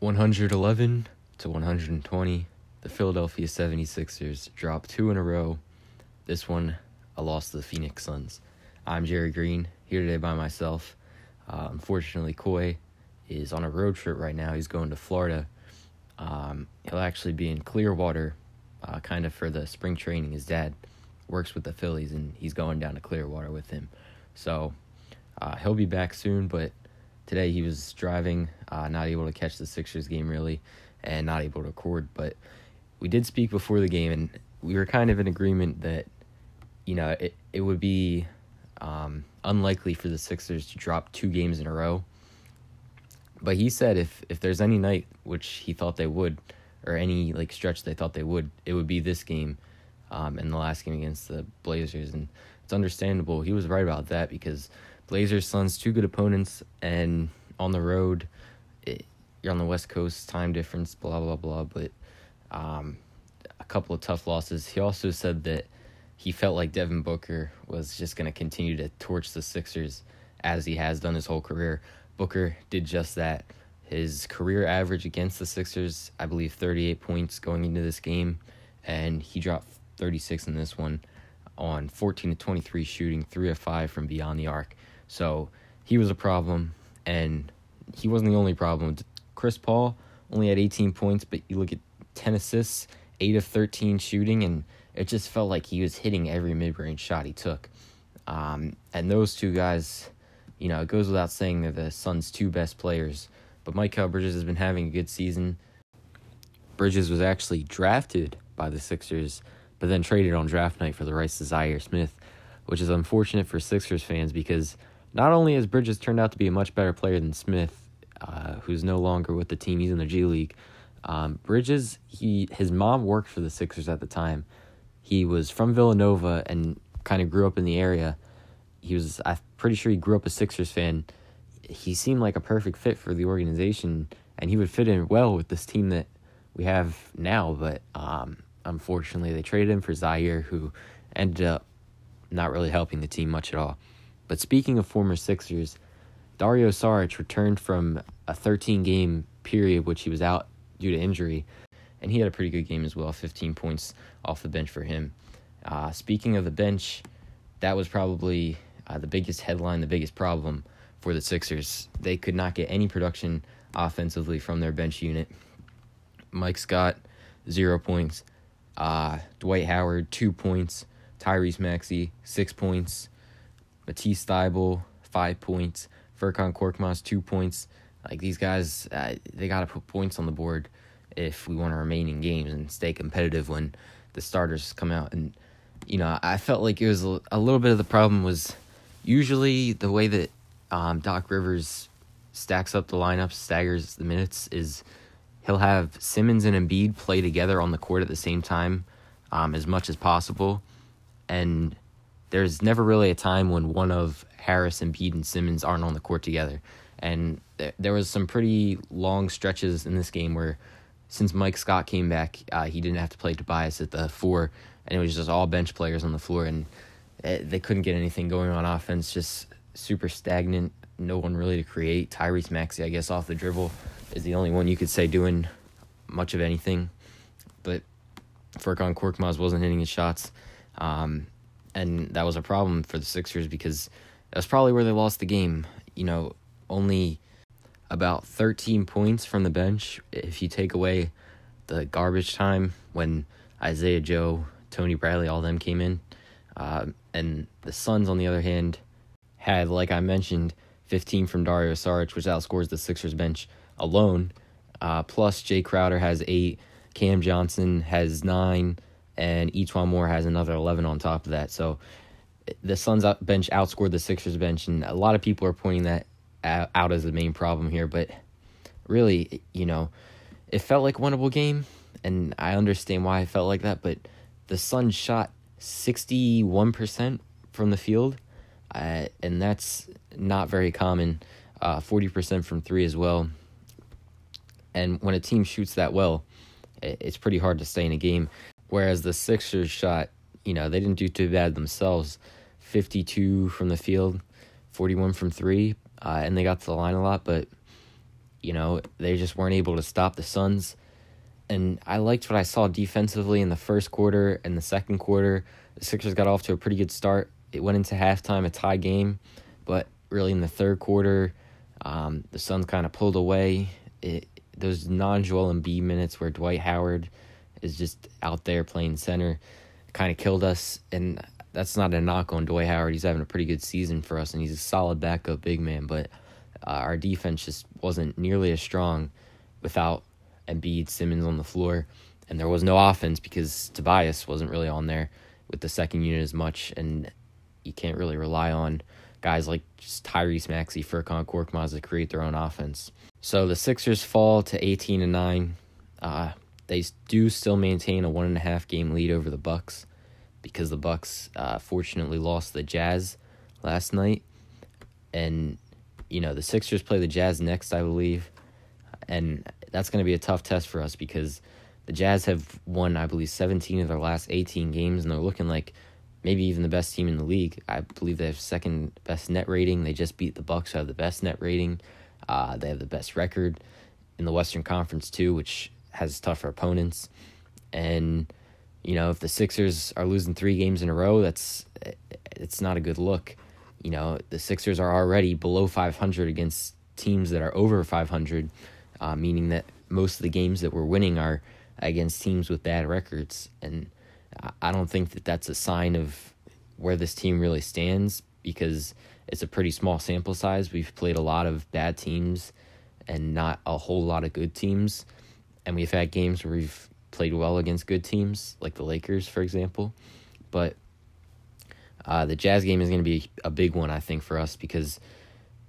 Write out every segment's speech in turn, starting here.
111 to 120. The Philadelphia 76ers dropped two in a row. This one, a loss to the Phoenix Suns. I'm Jerry Green, here today by myself. Uh, unfortunately, Coy is on a road trip right now. He's going to Florida. Um, he'll actually be in Clearwater, uh, kind of for the spring training. His dad works with the Phillies, and he's going down to Clearwater with him. So uh, he'll be back soon, but today he was driving, uh, not able to catch the Sixers game really, and not able to record. But we did speak before the game, and we were kind of in agreement that you know it it would be um, unlikely for the Sixers to drop two games in a row. But he said if if there's any night which he thought they would, or any like stretch they thought they would, it would be this game, um, and the last game against the Blazers, and it's understandable. He was right about that because Blazers Suns two good opponents, and on the road, it, you're on the West Coast time difference, blah blah blah. But um, a couple of tough losses. He also said that he felt like Devin Booker was just going to continue to torch the Sixers as he has done his whole career. Booker did just that. His career average against the Sixers, I believe, 38 points going into this game, and he dropped 36 in this one on 14 to 23 shooting, 3 of 5 from beyond the arc. So he was a problem, and he wasn't the only problem. Chris Paul only had 18 points, but you look at 10 assists, 8 of 13 shooting, and it just felt like he was hitting every mid range shot he took. Um, and those two guys, you know, it goes without saying they're the Suns' two best players. But Mikal Bridges has been having a good season. Bridges was actually drafted by the Sixers, but then traded on draft night for the rights to Zhaire Smith, which is unfortunate for Sixers fans because not only has Bridges turned out to be a much better player than Smith, uh, who's no longer with the team, he's in the G League. Um, Bridges, he his mom worked for the Sixers at the time. He was from Villanova and kind of grew up in the area. He was, I'm pretty sure he grew up a Sixers fan. He seemed like a perfect fit for the organization, and he would fit in well with this team that we have now. But um, unfortunately, they traded him for Zhaire, who ended up not really helping the team much at all. But speaking of former Sixers, Dario Saric returned from a 13 game period, which he was out due to injury, and he had a pretty good game as well 15 points off the bench for him. Uh, speaking of the bench, that was probably uh, the biggest headline, the biggest problem for the Sixers. They could not get any production offensively from their bench unit. Mike Scott, zero points. Uh, Dwight Howard, two points. Tyrese Maxey, six points. Matisse Thybulle, five points. Furkan Korkmaz, two points. Like these guys, uh, they got to put points on the board if we want to remain in games and stay competitive when the starters come out. And you know, I felt like it was a little bit of the problem was usually the way that um, Doc Rivers stacks up the lineup, staggers the minutes is he'll have Simmons and Embiid play together on the court at the same time um, as much as possible, and there's never really a time when one of Harris, and Embiid, and Simmons aren't on the court together. And th- there was some pretty long stretches in this game where, since Mike Scott came back, uh, he didn't have to play Tobias at the four, and it was just all bench players on the floor, and it, eh, they couldn't get anything going on offense. Just super stagnant. No one really to create. Tyrese Maxey, I guess, off the dribble is the only one you could say doing much of anything. But Furkan Korkmaz wasn't hitting his shots. Um, and that was a problem for the Sixers because that's probably where they lost the game. You know, only about 13 points from the bench if you take away the garbage time when Isaiah Joe, Tony Bradley, all them came in. Uh, and the Suns, on the other hand, had, like I mentioned, 15 from Dario Saric, which outscores the Sixers bench alone. Uh, plus, Jae Crowder has eight, Cam Johnson has nine, and E'Twaun Moore has another 11 on top of that. So the Suns bench outscored the Sixers bench, and a lot of people are pointing that out as the main problem here. But really, you know, it felt like a winnable game, and I understand why it felt like that. But the Suns shot 61% from the field, uh, and that's not very common. Uh, 40% from three as well. And when a team shoots that well, it's pretty hard to stay in a game. Whereas the Sixers shot, you know, they didn't do too bad themselves. 52 from the field, 41 from three, uh, and they got to the line a lot. But You know, they just weren't able to stop the Suns. And I liked what I saw defensively in the first quarter and the second quarter. The Sixers got off to a pretty good start. It went into halftime, a tie game, but really in the third quarter, um, the Suns kind of pulled away. It, those non Joel Embiid minutes where Dwight Howard is just out there playing center kind of killed us. And that's not a knock on Dwight Howard. He's having a pretty good season for us, and he's a solid backup big man. But uh, our defense just wasn't nearly as strong without Embiid, Simmons on the floor, and there was no offense because Tobias wasn't really on there with the second unit as much, and you can't really rely on guys like just Tyrese Maxey, Furkan Korkmaz to create their own offense. So the Sixers fall to 18 and 9. Uh, they do still maintain a one and a half game lead over the Bucks because the Bucks uh, fortunately lost the Jazz last night, and you know the Sixers play the Jazz next, I believe, and that's going to be a tough test for us because the Jazz have won, I believe, seventeen of their last eighteen games, and they're looking like maybe even the best team in the league. I believe they have second best net rating. They just beat the Bucks, who have the best net rating. Uh, they have the best record in the Western Conference too, which has tougher opponents, and you know, if the Sixers are losing three games in a row, that's it's not a good look. You know, the Sixers are already below 500 against teams that are over 500, uh, meaning that most of the games that we're winning are against teams with bad records. And I don't think that that's a sign of where this team really stands because it's a pretty small sample size. We've played a lot of bad teams and not a whole lot of good teams. And we've had games where we've played well against good teams, like the Lakers, for example. But uh, the Jazz game is going to be a big one, I think, for us because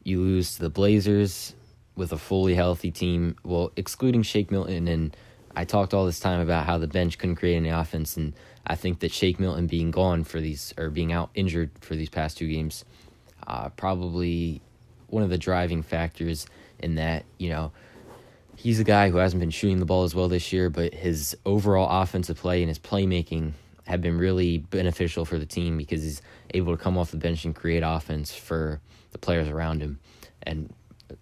you lose to the Blazers with a fully healthy team. Well, excluding Shake Milton, and I talked all this time about how the bench couldn't create any offense, and I think that Shake Milton being gone for these or being out injured for these past two games, uh, probably one of the driving factors in that you know he's a guy who hasn't been shooting the ball as well this year, but his overall offensive play and his playmaking have been really beneficial for the team because he's able to come off the bench and create offense for the players around him. And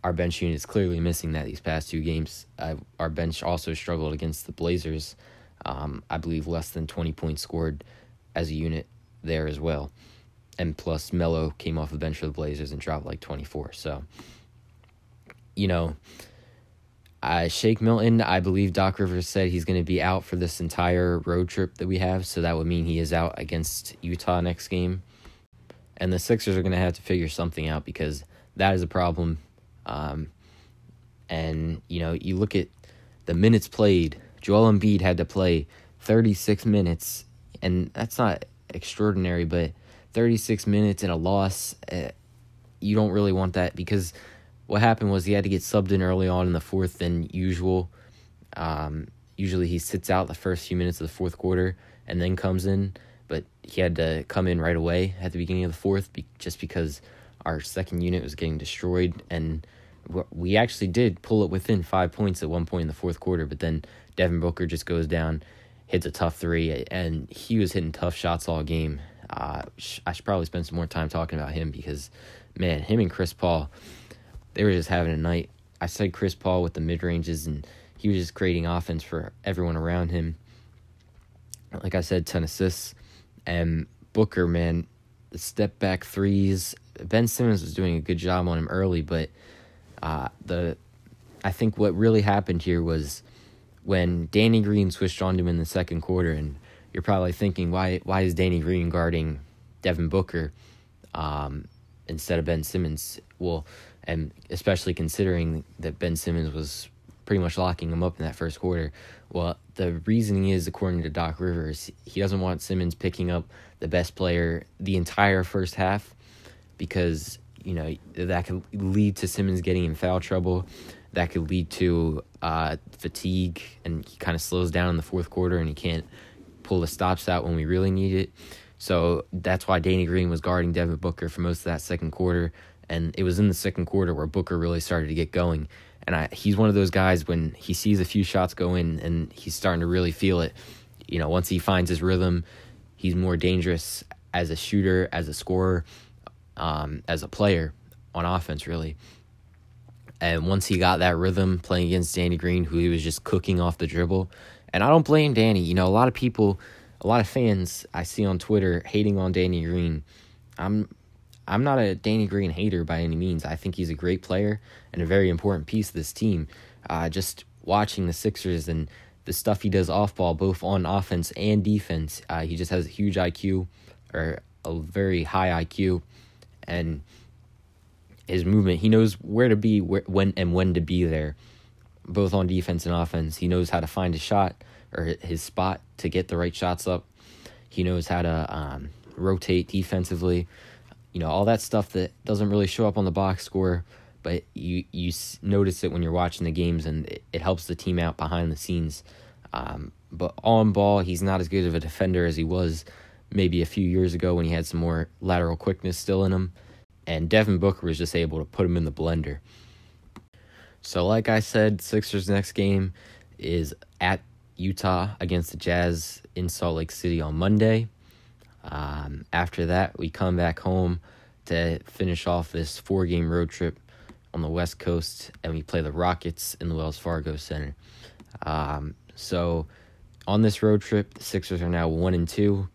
our bench unit is clearly missing that these past two games. Our bench also struggled against the Blazers. Um, I believe less than 20 points scored as a unit there as well. And plus, Melo came off the bench for the Blazers and dropped like 24. So, you know, uh, Shake Milton, I believe Doc Rivers said he's going to be out for this entire road trip that we have, so that would mean he is out against Utah next game. And the Sixers are going to have to figure something out because that is a problem. Um, and, you know, you look at the minutes played, Joel Embiid had to play 36 minutes, and that's not extraordinary, but 36 minutes in a loss, uh, you don't really want that because what happened was he had to get subbed in early on in the fourth than usual. Um, usually he sits out the first few minutes of the fourth quarter and then comes in, but he had to come in right away at the beginning of the fourth be- just because our second unit was getting destroyed and we actually did pull it within five points at one point in the fourth quarter, but then Devin Booker just goes down, hits a tough three, and he was hitting tough shots all game. Uh, I should probably spend some more time talking about him because, man, him and Chris Paul they were just having a night. I said Chris Paul with the mid ranges, and he was just creating offense for everyone around him. Like I said, 10 assists. And Booker, man, the step back threes. Ben Simmons was doing a good job on him early, but uh, the I think what really happened here was when Danny Green switched on to him in the second quarter, and you're probably thinking, why why is Danny Green guarding Devin Booker um, instead of Ben Simmons? Well, and especially considering that Ben Simmons was pretty much locking him up in that first quarter. Well, the reasoning is, according to Doc Rivers, he doesn't want Simmons picking up the best player the entire first half because you know that could lead to Simmons getting in foul trouble. That could lead to uh, fatigue, and he kind of slows down in the fourth quarter, and he can't pull the stops out when we really need it. So that's why Danny Green was guarding Devin Booker for most of that second quarter and it was in the second quarter where Booker really started to get going. And I, he's one of those guys when he sees a few shots go in and he's starting to really feel it. You know, once he finds his rhythm, he's more dangerous as a shooter, as a scorer, um, as a player on offense, really. And once he got that rhythm playing against Danny Green, who he was just cooking off the dribble, and I don't blame Danny. You know, a lot of people, a lot of fans I see on Twitter hating on Danny Green. I'm I'm not a Danny Green hater by any means. I think he's a great player and a very important piece of this team. Uh, just watching the Sixers and the stuff he does off ball, both on offense and defense, uh, he just has a huge IQ or a very high IQ, and his movement. He knows where to be, where, when and when to be there, both on defense and offense. He knows how to find a shot or his spot to get the right shots up. He knows how to um, rotate defensively. You know all that stuff that doesn't really show up on the box score, but you you notice it when you're watching the games, and it, it helps the team out behind the scenes. Um, but on ball, he's not as good of a defender as he was maybe a few years ago when he had some more lateral quickness still in him and Devin Booker was just able to put him in the blender. So, like I said, Sixers' next game is at Utah against the Jazz in Salt Lake City on Monday. Um, after that, we come back home to finish off this four game road trip on the West Coast, and we play the Rockets in the Wells Fargo Center. Um, so, on this road trip, the Sixers are now one and two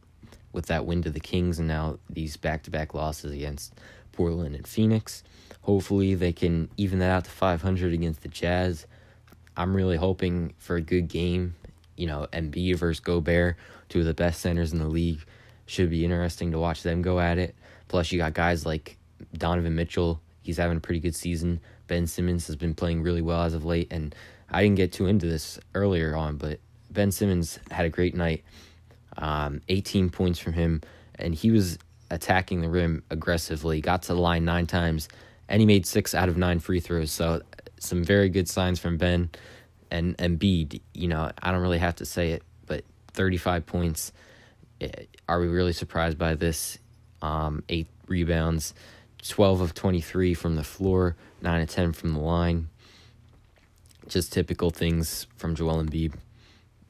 with that win to the Kings, and now these back to back losses against Portland and Phoenix. Hopefully, they can even that out to 500 against the Jazz. I'm really hoping for a good game. You know, Embiid versus Gobert, two of the best centers in the league. Should be interesting to watch them go at it. Plus, you got guys like Donovan Mitchell. He's having a pretty good season. Ben Simmons has been playing really well as of late. And I didn't get too into this earlier on, but Ben Simmons had a great night. Um, 18 points from him. And he was attacking the rim aggressively, got to the line nine times, and he made six out of nine free throws. So some very good signs from Ben and and Embiid. You know, I don't really have to say it, but 35 points. Eh, are we really surprised by this? Um, eight rebounds, 12 of 23 from the floor, 9 of 10 from the line. Just typical things from Joel Embiid.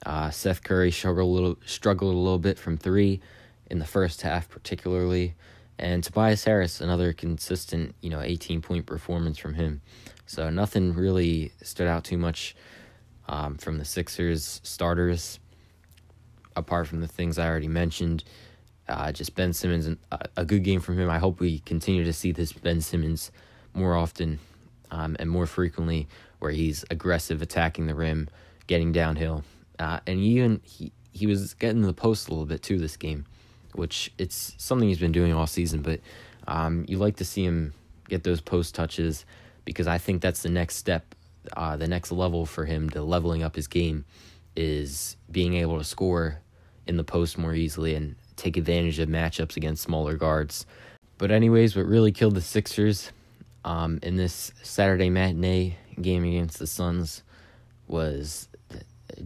Uh, Seth Curry struggled a little, struggled a little bit from three in the first half, particularly. And Tobias Harris, another consistent, you know, 18 point performance from him. So nothing really stood out too much um, from the Sixers starters, apart from the things I already mentioned. Uh, just Ben Simmons, a, a good game from him. I hope we continue to see this Ben Simmons more often um, and more frequently, where he's aggressive, attacking the rim, getting downhill, uh, and even he he was getting the post a little bit too this game which it's something he's been doing all season. But um, you like to see him get those post touches because I think that's the next step, uh, the next level for him to leveling up his game is being able to score in the post more easily and take advantage of matchups against smaller guards. But anyways, what really killed the Sixers um, in this Saturday matinee game against the Suns was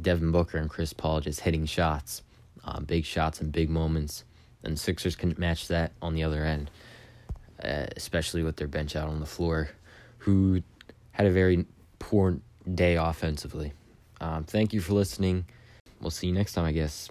Devin Booker and Chris Paul just hitting shots, um, big shots and big moments and Sixers can match that on the other end, uh, especially with their bench out on the floor, who had a very poor day offensively. Um, thank you for listening. We'll see you next time, I guess.